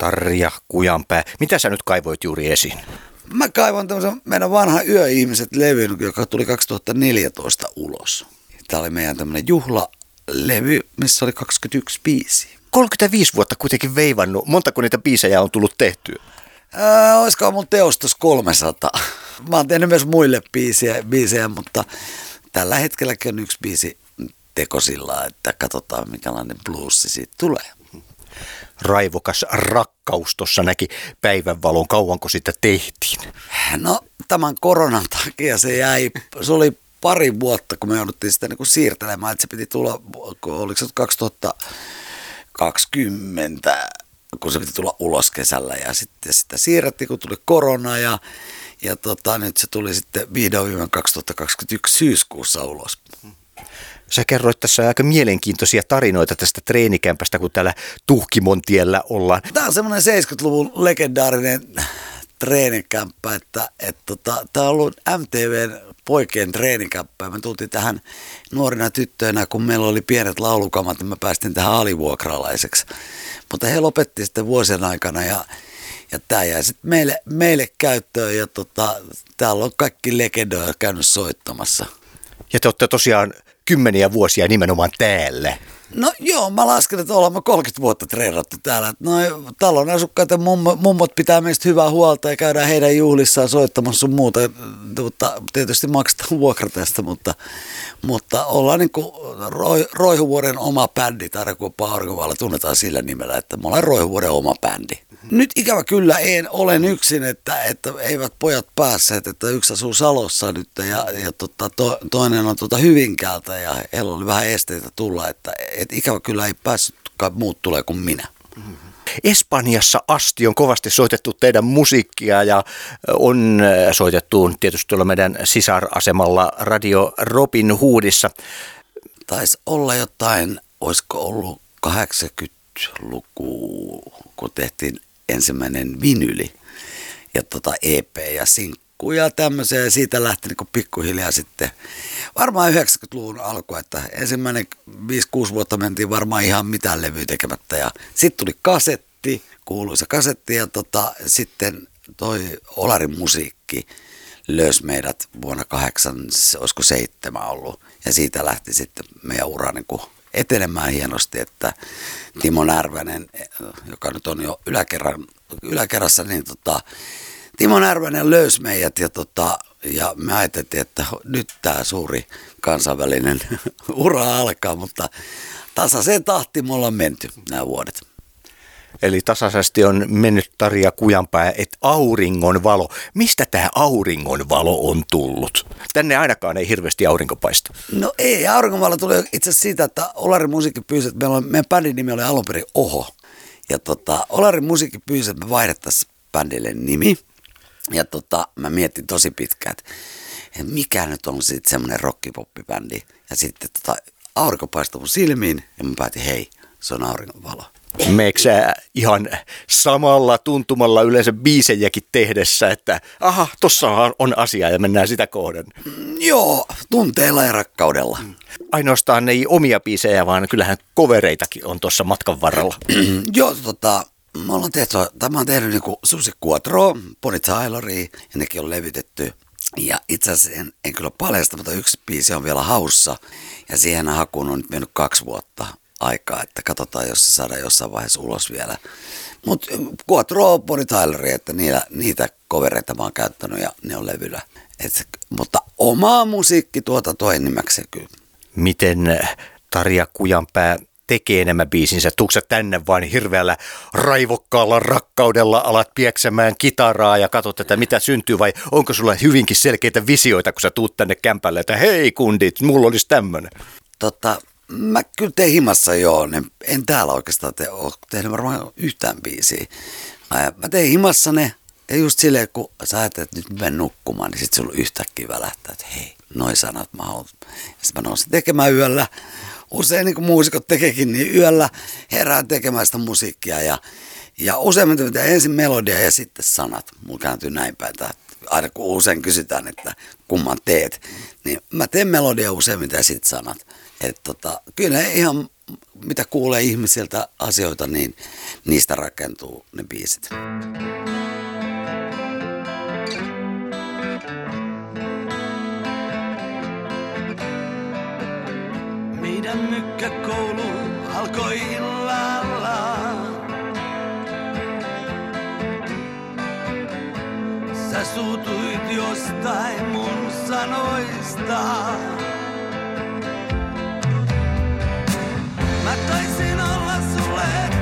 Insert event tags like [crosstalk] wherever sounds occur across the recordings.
Tarja Kujanpää. Mitä sä nyt kaivoit juuri esiin? Mä kaivan tämmöisen meidän vanha Yöihmiset-levyn, joka tuli 2014 ulos. Tämä oli meidän tämmöinen juhlalevy, missä oli 21 biisiä. 35 vuotta kuitenkin veivannut. Montako niitä biisejä on tullut tehtyä? Ää, olisiko mun teostos 300. Mä oon tehnyt myös muille biisejä, biisejä mutta tällä hetkelläkin on yksi biisi tekosilla, että katsotaan minkälainen bluesi siitä tulee. Raivokas rakkaus tuossa näki päivänvalon. Kauanko sitä tehtiin? No tämän koronan takia se jäi, se oli pari vuotta, kun me jouduttiin sitä niin siirtelemään, että se piti tulla, oliko se 2020, kun se piti tulla ulos kesällä ja sitten sitä siirrettiin, kun tuli korona ja, ja tota, nyt se tuli sitten vihdoin 2021 syyskuussa ulos. Sä kerroit tässä aika mielenkiintoisia tarinoita tästä treenikämpästä, kun täällä Tuhkimontiellä ollaan. Tämä on semmoinen 70-luvun legendaarinen treenikämppä, että, että tota, tämä on ollut MTVn poikien treenikämppä. Me tultiin tähän nuorina tyttöinä, kun meillä oli pienet laulukamat, niin me päästiin tähän alivuokralaiseksi. Mutta he lopetti sitten vuosien aikana ja, ja tämä jäi sitten meille, meille käyttöön ja tota, täällä on kaikki legendoja käynyt soittamassa. Ja te olette tosiaan kymmeniä vuosia nimenomaan täällä. No joo, mä lasken, että olemme 30 vuotta treenattu täällä. Noi talon asukkaat ja mummot pitää meistä hyvää huolta ja käydään heidän juhlissaan soittamassa sun muuta. Mutta tietysti maksetaan vuokra tästä, mutta, mutta ollaan niin kuin Roi, Roihuvuoren oma bändi, Tarjakuoppa Aurinkovalla tunnetaan sillä nimellä, että me ollaan Roihuvuoren oma bändi. Nyt ikävä kyllä en olen yksin, että, että eivät pojat päässeet, että yksi asuu Salossa nyt ja, ja tota, to, toinen on tota Hyvinkäältä ja heillä oli vähän esteitä tulla, että et ikävä kyllä ei päässyt, muut tulee kuin minä. Espanjassa asti on kovasti soitettu teidän musiikkia ja on soitettu tietysti tuolla meidän sisarasemalla Radio Robin Hoodissa. Taisi olla jotain, olisiko ollut 80-luku, kun tehtiin ensimmäinen vinyli ja tota EP ja sinkku ja tämmöisiä. Ja siitä lähti niin pikkuhiljaa sitten varmaan 90-luvun alku, että ensimmäinen 5-6 vuotta mentiin varmaan ihan mitään levyä tekemättä. Ja sitten tuli kasetti, kuuluisa kasetti ja tota, sitten toi Olarin musiikki löysi meidät vuonna 8, olisiko seitsemän ollut. Ja siitä lähti sitten meidän ura niin kuin etenemään hienosti, että Timo Närvänen, joka nyt on jo yläkerran, yläkerrassa, niin tota, Timo Närvänen löysi meidät ja, tota, ja me ajateltiin, että nyt tämä suuri kansainvälinen [laughs] ura alkaa, mutta tasaiseen tahtiin me ollaan menty nämä vuodet. Eli tasaisesti on mennyt Tarja Kujanpää, että auringon valo. Mistä tämä auringon valo on tullut? Tänne ainakaan ei hirveästi aurinko paista. No ei, auringon valo tuli itse asiassa siitä, että Olari Musiikki pyysi, että meillä on, meidän bändin nimi oli alun perin Oho. Ja tota, Olari Musiikki pyysi, että me vaihdettaisiin bändille nimi. Ja tota, mä mietin tosi pitkään, että mikä nyt on sitten semmoinen rockipoppibändi. Ja sitten tota, aurinko paistui mun silmiin ja mä päätin, hei, se on auringon valo. Meeksä ihan samalla tuntumalla yleensä biisejäkin tehdessä, että aha, tossa on asia ja mennään sitä kohden? Mm, joo, tunteella ja rakkaudella. Mm. Ainoastaan ei omia biisejä, vaan kyllähän kovereitakin on tuossa matkan varrella. [clears throat] joo, tota, mä olen tehty, tämä on tehnyt niin Susi Quattro, Bonnie Tyleri, ja nekin on levytetty. Ja itse asiassa en, en kyllä paljasta, mutta yksi biisi on vielä haussa. Ja siihen hakuun on nyt mennyt kaksi vuotta aikaa, että katsotaan, jos se saadaan jossain vaiheessa ulos vielä. Mutta Quattro, Bonnie Tyleri, että niillä, niitä kovereita mä oon käyttänyt ja ne on levyllä. Et, mutta omaa musiikkituotantoa enimmäkseen kyllä. Miten Tarja Kujanpää tekee nämä biisinsä? Tuukset tänne vain hirveällä raivokkaalla rakkaudella alat pieksemään kitaraa ja katsot, että mitä syntyy vai onko sulla hyvinkin selkeitä visioita, kun sä tuut tänne kämpälle, että hei kundit, mulla olisi tämmöinen? Tota, mä kyllä tein himassa joo, ne, en täällä oikeastaan te, ole tehnyt varmaan yhtään biisiä. Mä, tein himassa ne, ja just silleen, kun sä ajattelet, että nyt menen nukkumaan, niin sit sulla yhtäkkiä välähtää, että hei, noin sanat mä haluan. Sitten mä nousin tekemään yöllä usein niin kuin muusikot tekeekin, niin yöllä herää tekemään sitä musiikkia ja, ja useimmiten pitää ensin melodia ja sitten sanat. Mulla kääntyy näin päin, että aina kun usein kysytään, että kumman teet, niin mä teen melodia useimmiten ja sitten sanat. Et tota, kyllä ne ihan mitä kuulee ihmisiltä asioita, niin niistä rakentuu ne biisit. Mm. ja mykkäkoulu alkoi illalla. Sä suutuit jostain mun sanoista. Mä taisin olla sulle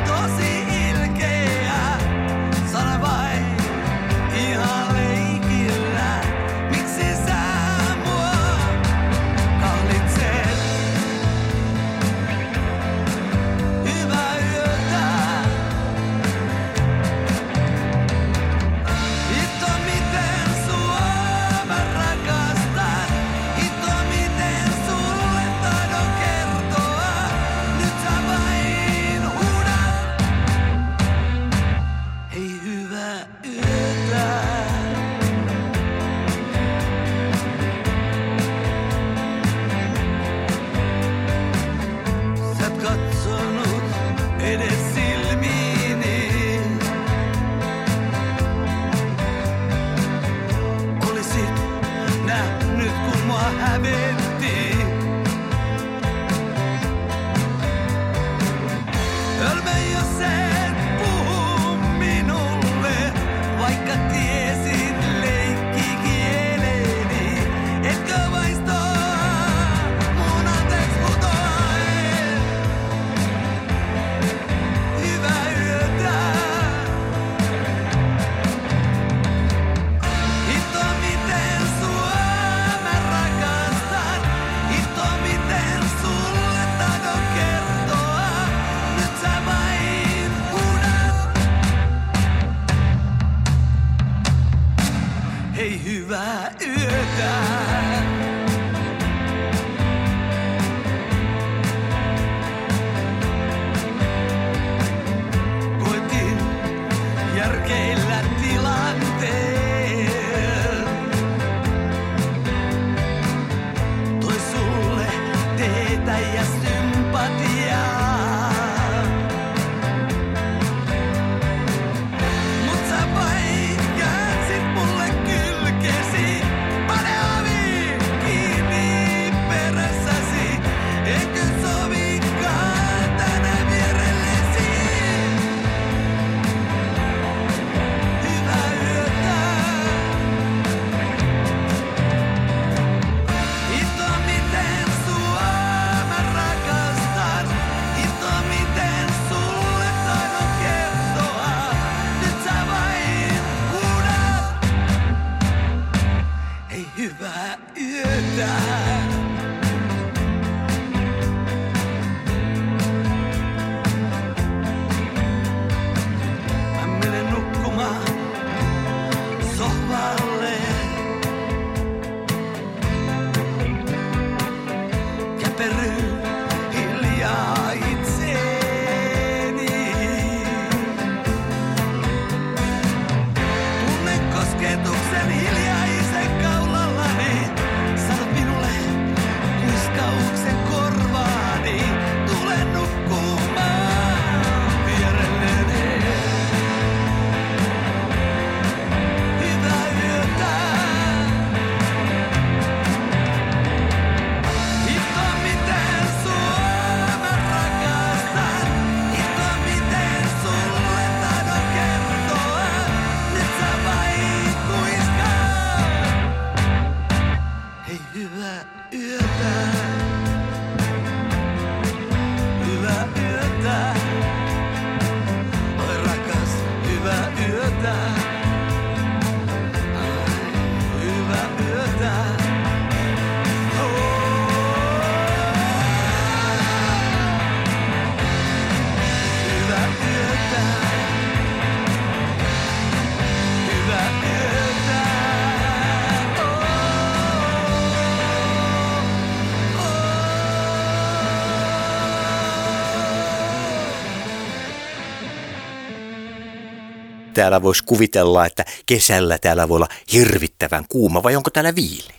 täällä voisi kuvitella, että kesällä täällä voi olla hirvittävän kuuma, vai onko täällä viili?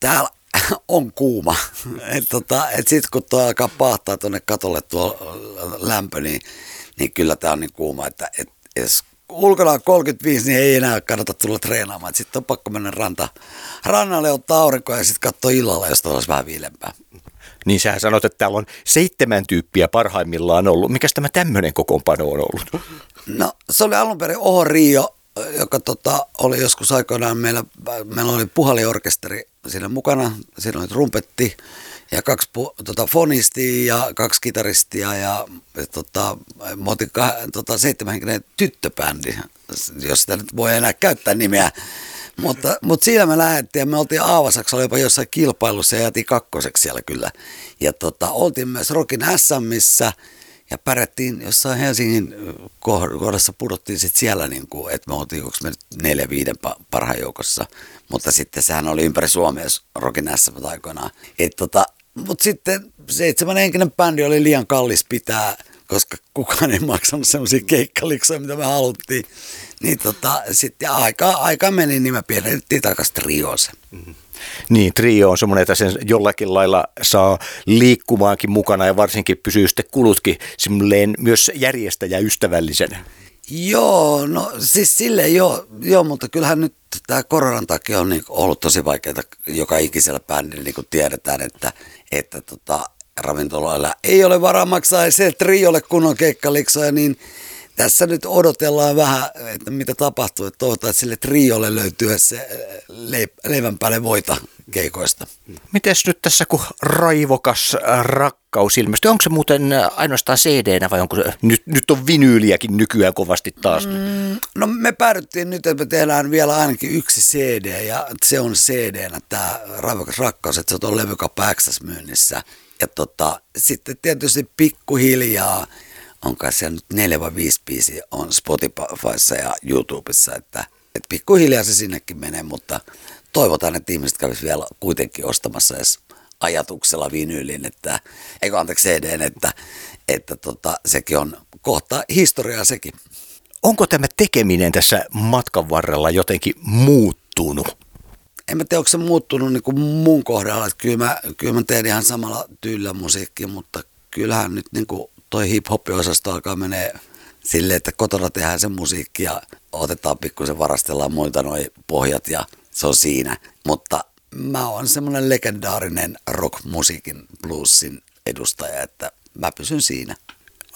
Täällä on kuuma. Tota, sitten kun tuo alkaa pahtaa tuonne katolle tuo äh, lämpö, niin, niin kyllä tämä on niin kuuma, että et, jos ulkona on 35, niin ei enää kannata tulla treenaamaan. Sitten on pakko mennä ranta, rannalle, ottaa aurinkoa ja sitten katsoa illalla, jos olisi vähän viilempää. Niin sähän sanot, että täällä on seitsemän tyyppiä parhaimmillaan ollut. Mikäs tämä tämmöinen kokoonpano on ollut? No se oli alun perin Oho Rio, joka tota, oli joskus aikoinaan meillä, meillä oli puhaliorkesteri siinä mukana. Siinä oli trumpetti ja kaksi tota, fonistia ja kaksi kitaristia ja, tota, kah, tota, seitsemänhenkinen tyttöbändi, jos sitä nyt voi enää käyttää nimeä. Mutta, mutta siinä me lähdettiin ja me oltiin Aavasaksella jopa jossain kilpailussa ja jäätiin kakkoseksi siellä kyllä. Ja tota, oltiin myös Rokin SMissä ja pärjättiin jossain Helsingin koh- kohdassa, pudottiin sitten siellä, niin kuin, että me oltiin onko me nyt neljä viiden pa- parhaan joukossa. Mutta sitten sehän oli ympäri Suomea Rokin SM aikoinaan. Tota, mutta sitten seitsemän henkinen bändi oli liian kallis pitää, koska kukaan ei maksanut semmoisia keikkaliksoja, mitä me haluttiin. Niin tota, sitten aika, aika meni, niin me pienennettiin takaisin trioose. Niin, trio on semmoinen, että sen jollakin lailla saa liikkumaankin mukana ja varsinkin pysyy sitten kulutkin semmoinen myös järjestäjäystävällisen. Joo, no siis silleen joo, joo mutta kyllähän nyt tämä koronan takia on niin ollut tosi vaikeaa joka ikisellä bändillä, niin kuin tiedetään, että, että tota, ravintoloilla ei ole varaa maksaa se triolle kunnon keikkaliksoja, niin tässä nyt odotellaan vähän, että mitä tapahtuu, että toivotaan, että sille triolle löytyy se leip- leivän päälle voita keikoista. Mites nyt tässä, kun raivokas rakkaus ilmestyy, onko se muuten ainoastaan cd vai onko se, nyt, nyt on vinyyliäkin nykyään kovasti taas? Mm. No me päädyttiin nyt, että me tehdään vielä ainakin yksi CD ja se on CD-nä tämä Raivokas rakkaus, että se on levykappa myynnissä. Ja tota, sitten tietysti pikkuhiljaa on kai siellä nyt neljä vai viisi biisiä on Spotifyssa ja YouTubessa, että, että pikkuhiljaa se sinnekin menee, mutta toivotaan, että ihmiset kävisi vielä kuitenkin ostamassa edes ajatuksella vinyylin, että, eikö anteeksi CDn, että, että tota, sekin on kohta historiaa sekin. Onko tämä tekeminen tässä matkan varrella jotenkin muuttunut? En mä tiedä, onko se muuttunut niin kuin mun kohdalla, että kyllä mä, kyllä mä teen ihan samalla tyylillä musiikkia, mutta kyllähän nyt niin kuin toi hip-hop-osasto alkaa menee silleen, että kotona tehdään se musiikki ja otetaan pikkusen varastellaan muilta noi pohjat ja se on siinä. Mutta mä oon semmoinen legendaarinen rock-musiikin bluesin edustaja, että mä pysyn siinä.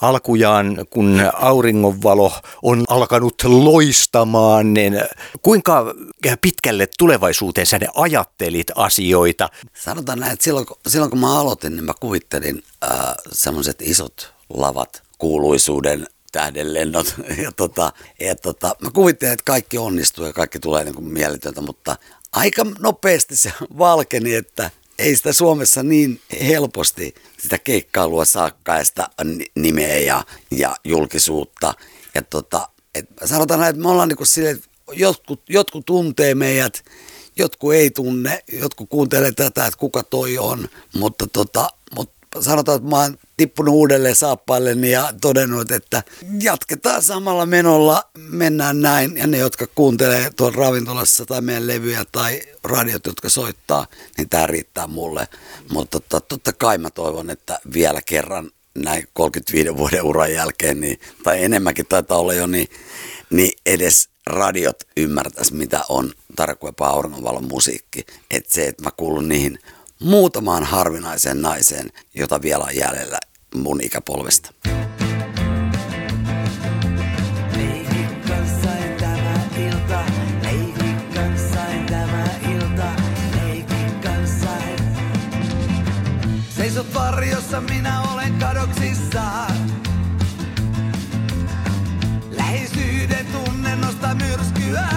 Alkujaan, kun auringonvalo on alkanut loistamaan, niin kuinka pitkälle tulevaisuuteen sä ne ajattelit asioita? Sanotaan näin, että silloin, silloin kun mä aloitin, niin mä kuvittelin äh, semmoiset isot lavat, kuuluisuuden tähdenlennot. [laughs] Ja, tota, ja tota, mä kuvittelin, että kaikki onnistuu ja kaikki tulee niin mieletöntä, mutta aika nopeasti se valkeni, että ei sitä Suomessa niin helposti sitä keikkailua saakka ja sitä nimeä ja, ja julkisuutta. Ja tota, et sanotaan näin, että me ollaan niin silleen, että jotkut, jotkut tuntee meidät, jotkut ei tunne, jotkut kuuntelee tätä, että kuka toi on, mutta, tota, sanotaan, että mä oon tippunut uudelleen saappaille ja todennut, että jatketaan samalla menolla, mennään näin. Ja ne, jotka kuuntelee tuolla ravintolassa tai meidän levyjä tai radiot, jotka soittaa, niin tämä riittää mulle. Mutta totta, totta kai mä toivon, että vielä kerran näin 35 vuoden uran jälkeen, niin, tai enemmänkin taitaa olla jo, niin, niin edes radiot ymmärtäisi, mitä on tarkoipa auringonvalon musiikki. Että se, että mä kuulun niihin muutamaan harvinaiseen naiseen, jota vielä on jäljellä mun ikäpolvesta. Seisot varjossa, minä olen kadoksissaan. Läheisyyden tunne nostaa myrskyä.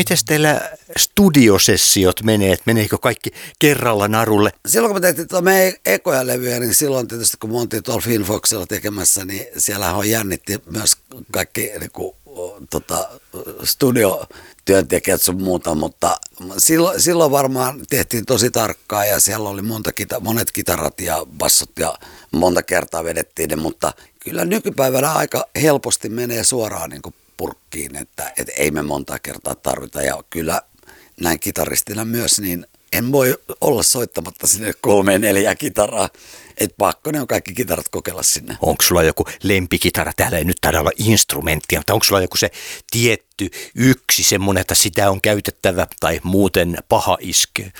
Mites teillä studiosessiot menee? Et meneekö kaikki kerralla narulle? Silloin kun me tehtiin tuota meidän ekoja levyjä, niin silloin tietysti kun me oltiin tuolla Finfoxilla tekemässä, niin siellä on jännitti myös kaikki niin kuin, tota, studiotyöntekijät sun muuta, mutta silloin, silloin varmaan tehtiin tosi tarkkaa ja siellä oli monta monet kitarat ja bassot ja monta kertaa vedettiin ne, mutta kyllä nykypäivänä aika helposti menee suoraan niin kuin purkkiin, että, että ei me monta kertaa tarvita ja kyllä näin kitaristina myös, niin en voi olla soittamatta sinne kolme neljä kitaraa. Et pakko ne on kaikki kitarat kokeilla sinne. Onko sulla joku lempikitara? Täällä ei nyt taida olla instrumenttia, mutta onko sulla joku se tietty yksi semmoinen, että sitä on käytettävä tai muuten paha iske?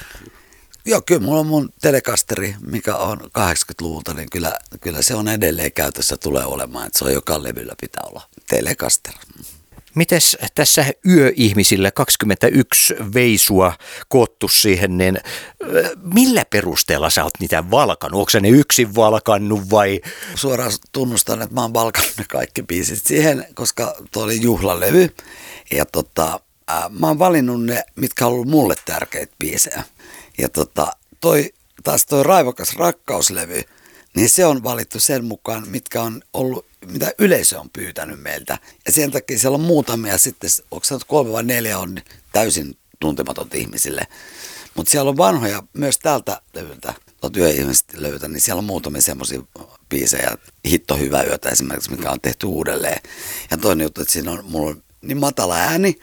Joo, kyllä mulla on mun telekasteri, mikä on 80-luvulta, niin kyllä, kyllä se on edelleen käytössä tulee olemaan. Että se on joka levyllä pitää olla telekaster. Mites tässä yöihmisillä 21 veisua koottu siihen, niin millä perusteella sä oot niitä valkannut? Onko ne yksin valkannut vai? Suoraan tunnustan, että mä oon valkannut ne kaikki biisit siihen, koska tuo oli juhlalevy. Ja tota, mä oon valinnut ne, mitkä on ollut mulle tärkeitä biisejä. Ja tota, toi, taas toi Raivokas rakkauslevy, niin se on valittu sen mukaan, mitkä on ollut, mitä yleisö on pyytänyt meiltä. Ja sen takia siellä on muutamia sitten, onko se kolme vai neljä on täysin tuntematon ihmisille. Mutta siellä on vanhoja myös tältä levyltä, työihmiset löytä, niin siellä on muutamia semmoisia biisejä, Hitto hyvä yötä esimerkiksi, mikä on tehty uudelleen. Ja toinen juttu, että siinä on mulla on niin matala ääni,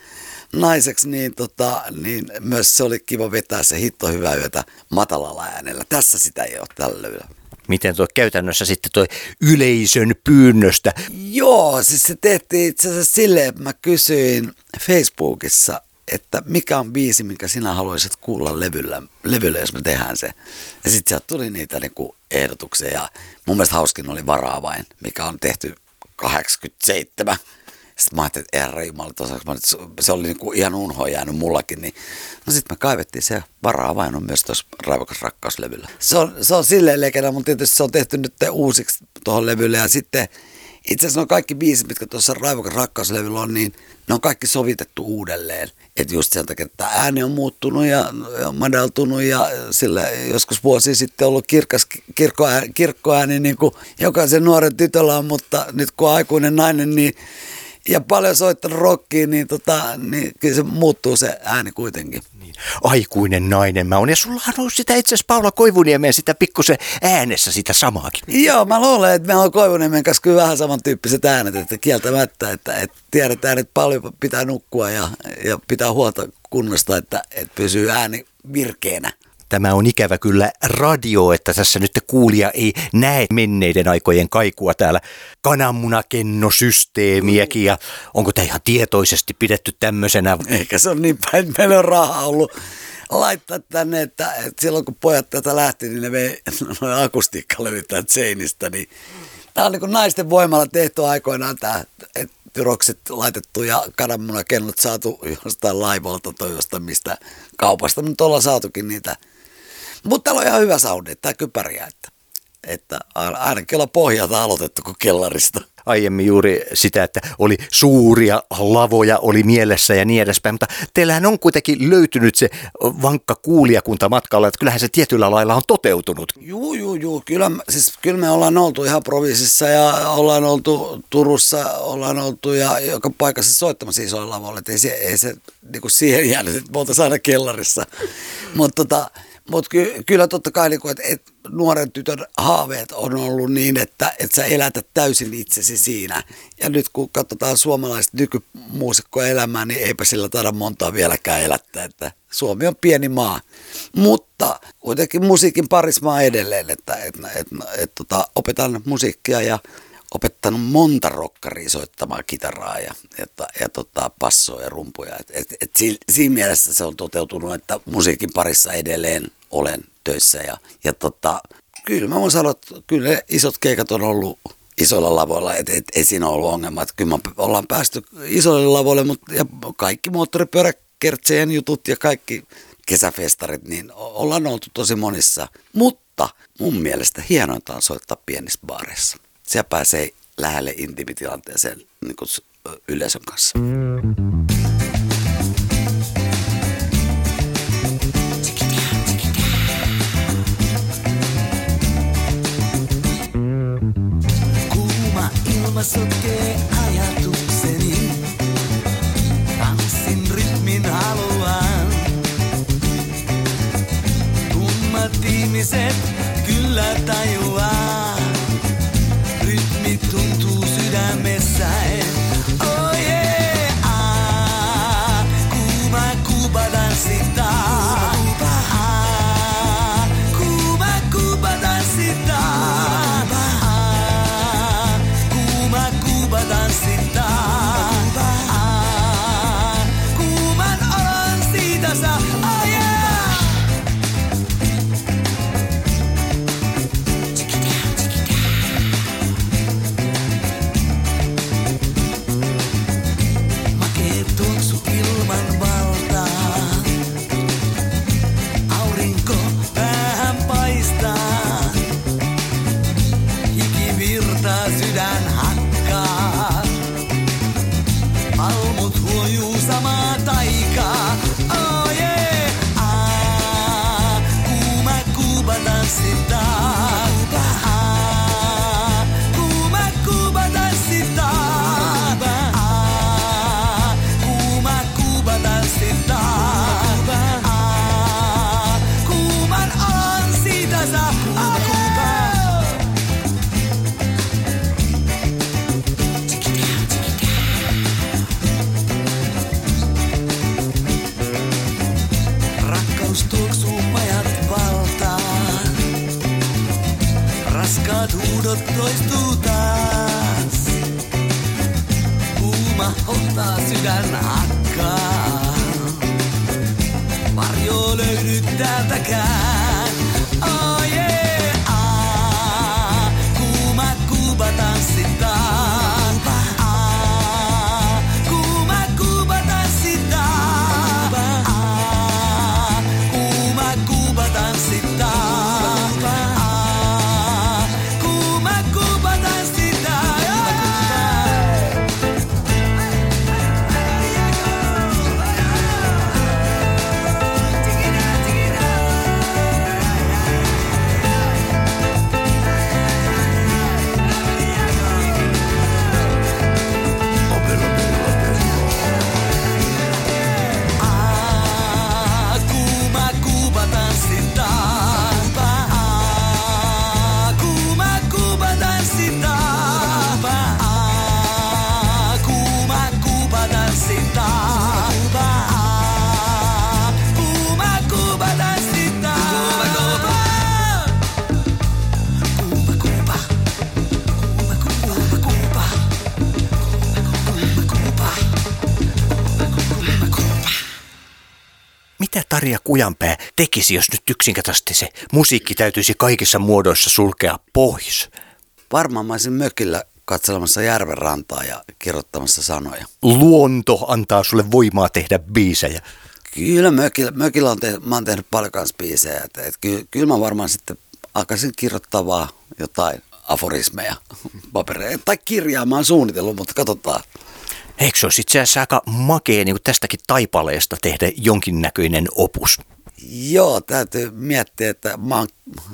naiseksi, niin, tota, niin myös se oli kiva vetää se hitto hyvää yötä matalalla äänellä. Tässä sitä ei ole tällä levyllä. Miten tuo käytännössä sitten tuo yleisön pyynnöstä? Joo, siis se tehtiin itse asiassa silleen, että mä kysyin Facebookissa, että mikä on biisi, minkä sinä haluaisit kuulla levyllä, levyllä jos me tehdään se. Ja sitten sieltä tuli niitä niinku ehdotuksia ja mun mielestä hauskin oli Varaavain, mikä on tehty 87 sitten mä ajattelin, että herra Jumala, se oli niin kuin ihan unhoa jäänyt mullakin. Niin. No sitten me kaivettiin se varaa vain on myös tuossa Raivokas rakkauslevyllä. Se on, se on silleen legenä, mutta tietysti se on tehty nyt uusiksi tuohon levylle. Ja sitten itse asiassa on kaikki biisit, mitkä tuossa Raivokas rakkauslevyllä on, niin ne on kaikki sovitettu uudelleen. Että just sen takia, että ääni on muuttunut ja, ja madaltunut ja sillä joskus vuosi sitten ollut kirkas kirkkoääni, kirkkoääni niin kuin jokaisen nuoren tytöllä on, mutta nyt kun on aikuinen nainen, niin ja paljon soittanut rockia, niin, tota, niin kyllä se muuttuu se ääni kuitenkin. Niin. Aikuinen nainen mä oon. Ja sullahan on sitä itse asiassa Paula Koivuniemen sitä pikkusen äänessä sitä samaakin. Joo, mä luulen, että meillä on Koivuniemen kanssa kyllä vähän samantyyppiset äänet, että kieltämättä, että, että tiedetään, että paljon pitää nukkua ja, ja pitää huolta kunnosta, että, että pysyy ääni virkeänä. Tämä on ikävä kyllä radio, että tässä nyt kuulija ei näe menneiden aikojen kaikua täällä kananmunakennosysteemiäkin ja onko tämä ihan tietoisesti pidetty tämmöisenä? Eikä se on niin päin, meillä on rahaa ollut laittaa tänne, että, että silloin kun pojat tätä lähti, niin ne vei noin akustiikkalevyttäjät seinistä, niin tämä on niin naisten voimalla tehty aikoinaan tämä, että tyrokset laitettu ja kananmunakennot saatu jostain laivalta tai jostain mistä kaupasta, mutta ollaan saatukin niitä mutta täällä on ihan hyvä soundi, tämä kypäriä, että, että ainakin ollaan pohjalta aloitettu kuin kellarista. Aiemmin juuri sitä, että oli suuria lavoja, oli mielessä ja niin edespäin, mutta teillähän on kuitenkin löytynyt se vankka kuulijakunta matkalla, että kyllähän se tietyllä lailla on toteutunut. Juu, juu, juu. Kyllä, siis, kyllä me ollaan oltu ihan provisissa ja ollaan oltu Turussa, ollaan oltu ja joka paikassa soittamassa isoilla lavoilla, että ei se, ei se niin kuin siihen jäänyt, että me aina kellarissa. mutta tota, mutta ky- kyllä totta kai, niin että et nuoren tytön haaveet on ollut niin, että et sä elätät täysin itsesi siinä. Ja nyt kun katsotaan suomalaista nykymuusikkoa elämää, niin eipä sillä taida montaa vieläkään elättää. Että Suomi on pieni maa. Mutta kuitenkin musiikin parissa maa edelleen, että et, et, et, et, tota, opetan musiikkia ja opettanut monta rokkaria soittamaan kitaraa ja, ja, ja tota, passoa ja rumpuja. Et, et, et siinä mielessä se on toteutunut, että musiikin parissa edelleen olen töissä. Ja, ja tota, kyllä mä voin sanoa, että kyllä isot keikat on ollut isoilla lavoilla, että et, ei siinä ollut ongelma. Että kyllä me ollaan päästy isoille lavoille, mutta ja kaikki moottoripyöräkertseen jutut ja kaikki kesäfestarit, niin ollaan oltu tosi monissa. Mutta mun mielestä hienointa on soittaa pienissä baareissa siellä pääsee lähelle intimitilanteeseen niin kuin yleisön kanssa. Kuuma ilma sotkee ajatukseni. Tanssin rytmin haluan. Tummat ihmiset kyllä tajuu. Tarja Kujanpää tekisi, jos nyt yksinkertaisesti se musiikki täytyisi kaikissa muodoissa sulkea pois? Varmaan mä olisin mökillä katselemassa järven rantaa ja kirjoittamassa sanoja. Luonto antaa sulle voimaa tehdä biisejä. Kyllä mökillä, mökillä on tehnyt, mä oon tehnyt paljon kanssa biisejä. Et, et kyllä, kyllä mä varmaan sitten alkaisin kirjoittaa vaan jotain aforismeja papereita. Tai kirjaa mä oon suunnitellut, mutta katsotaan. Eikö se olisi itse asiassa aika makea niin tästäkin taipaleesta tehdä jonkinnäköinen opus? Joo, täytyy miettiä, että mä oon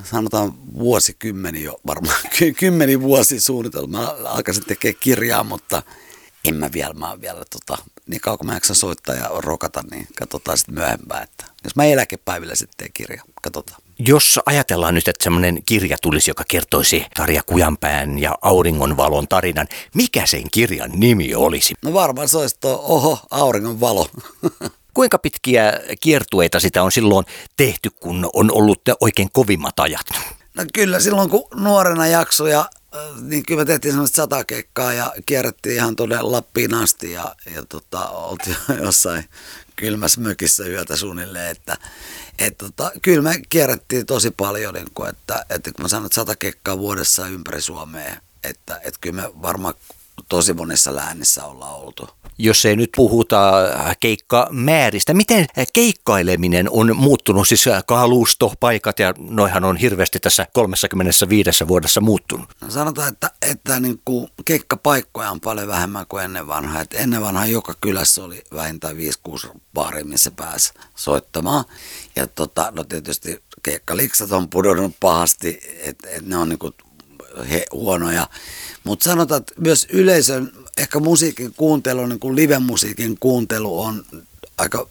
sanotaan vuosikymmeni jo varmaan, [laughs] ky- kymmeni vuosi suunnitellut. Mä alkaisin tekemään kirjaa, mutta en mä vielä, mä vielä tota, niin kauan kun mä jaksan soittaa ja rokata, niin katsotaan sitten myöhempään, että jos mä eläkepäivillä sitten teen kirja, katsotaan. Jos ajatellaan nyt, että semmoinen kirja tulisi, joka kertoisi Tarja Kujanpään ja auringonvalon tarinan, mikä sen kirjan nimi olisi? No varmaan se olisi tuo Oho, auringon valo. [laughs] Kuinka pitkiä kiertueita sitä on silloin tehty, kun on ollut oikein kovimmat ajat? No kyllä silloin kun nuorena jaksoja, niin kyllä me tehtiin semmoista sata kekkaa ja kierrettiin ihan tuonne Lappiin asti ja, ja tota, oltiin [laughs] jossain kylmässä mökissä yötä suunnilleen, että et tota, kyllä me kierrettiin tosi paljon, niin kuin, että, että kun mä sanon, että sata kekkaa vuodessa ympäri Suomea, että, että kyllä me varmaan tosi monissa läänissä ollaan oltu. Jos ei nyt puhuta keikkamääristä, miten keikkaileminen on muuttunut, siis kalusto, paikat ja noihan on hirveästi tässä 35 vuodessa muuttunut. No sanotaan, että, että niin kuin keikkapaikkoja on paljon vähemmän kuin ennen vanhaa. Et ennen vanhaa joka kylässä oli vähintään 5-6 baaria, missä pääsi soittamaan. Ja tota, no tietysti keikkaliksat on pudonnut pahasti, että et ne on niin kuin he, huonoja. Mutta sanotaan, että myös yleisön ehkä musiikin kuuntelu, niin kuin live-musiikin kuuntelu on aika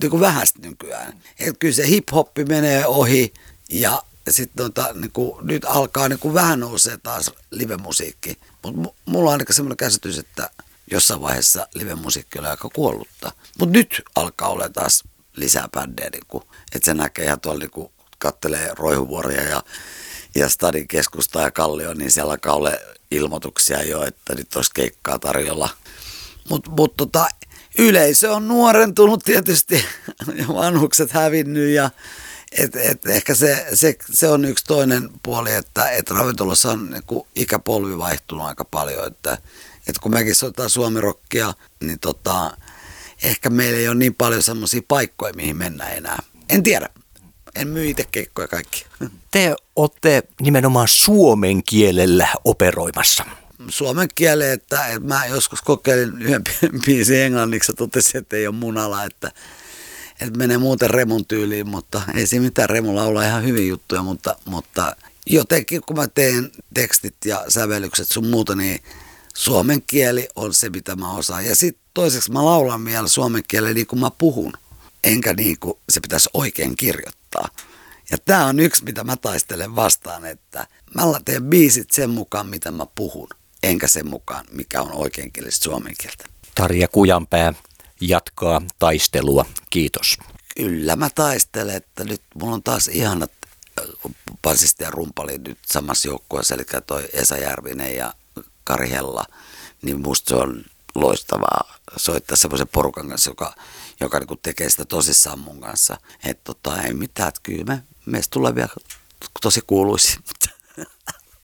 niin kuin vähäistä nykyään. Et kyllä se hip-hoppi menee ohi ja sitten tota, niin kuin, nyt alkaa niin kuin vähän nousee taas live-musiikki. Mutta mulla on ainakin semmoinen käsitys, että jossain vaiheessa live-musiikki oli aika kuollutta. Mutta nyt alkaa olla taas lisää bändejä, niin että se näkee ihan tuolla niin kattelee roihuvuoria ja, ja Stadin keskusta ja Kallio, niin siellä alkaa olla ilmoituksia jo, että nyt olisi keikkaa tarjolla. Mutta mut, tota, yleisö on nuorentunut tietysti [laughs] ja vanhukset hävinnyt ja et, et ehkä se, se, se, on yksi toinen puoli, että et ravintolassa on niin ikäpolvi vaihtunut aika paljon, että et kun mekin soitetaan suomirokkia, niin tota, ehkä meillä ei ole niin paljon semmoisia paikkoja, mihin mennä enää. En tiedä. En myy itse keikkoja kaikki. Te olette nimenomaan suomen kielellä operoimassa. Suomen kielen, että, että mä joskus kokeilin yhden [laughs] biisin englanniksi ja totesin, että ei ole munala, että, että menee muuten Remun tyyliin, mutta ei siinä mitään. Remu laulaa ihan hyvin juttuja, mutta, mutta jotenkin kun mä teen tekstit ja sävellykset sun muuta, niin suomen kieli on se, mitä mä osaan. Ja sitten toiseksi mä laulan vielä suomen kielen niin kuin mä puhun, enkä niin kuin se pitäisi oikein kirjoittaa. Ja tämä on yksi, mitä mä taistelen vastaan, että mä teen biisit sen mukaan, mitä mä puhun, enkä sen mukaan, mikä on oikeinkielistä suomen kieltä. Tarja Kujanpää jatkaa taistelua. Kiitos. Kyllä mä taistelen, että nyt mulla on taas ihanat pasisti ja rumpali nyt samassa joukkueessa, eli toi Esa Järvinen ja Kari Hella, niin musta se on loistavaa soittaa semmoisen porukan kanssa, joka, joka niin tekee sitä tosissaan mun kanssa. Että tota, ei mitään, että kyllä me, meistä tulee vielä tosi kuuluisi.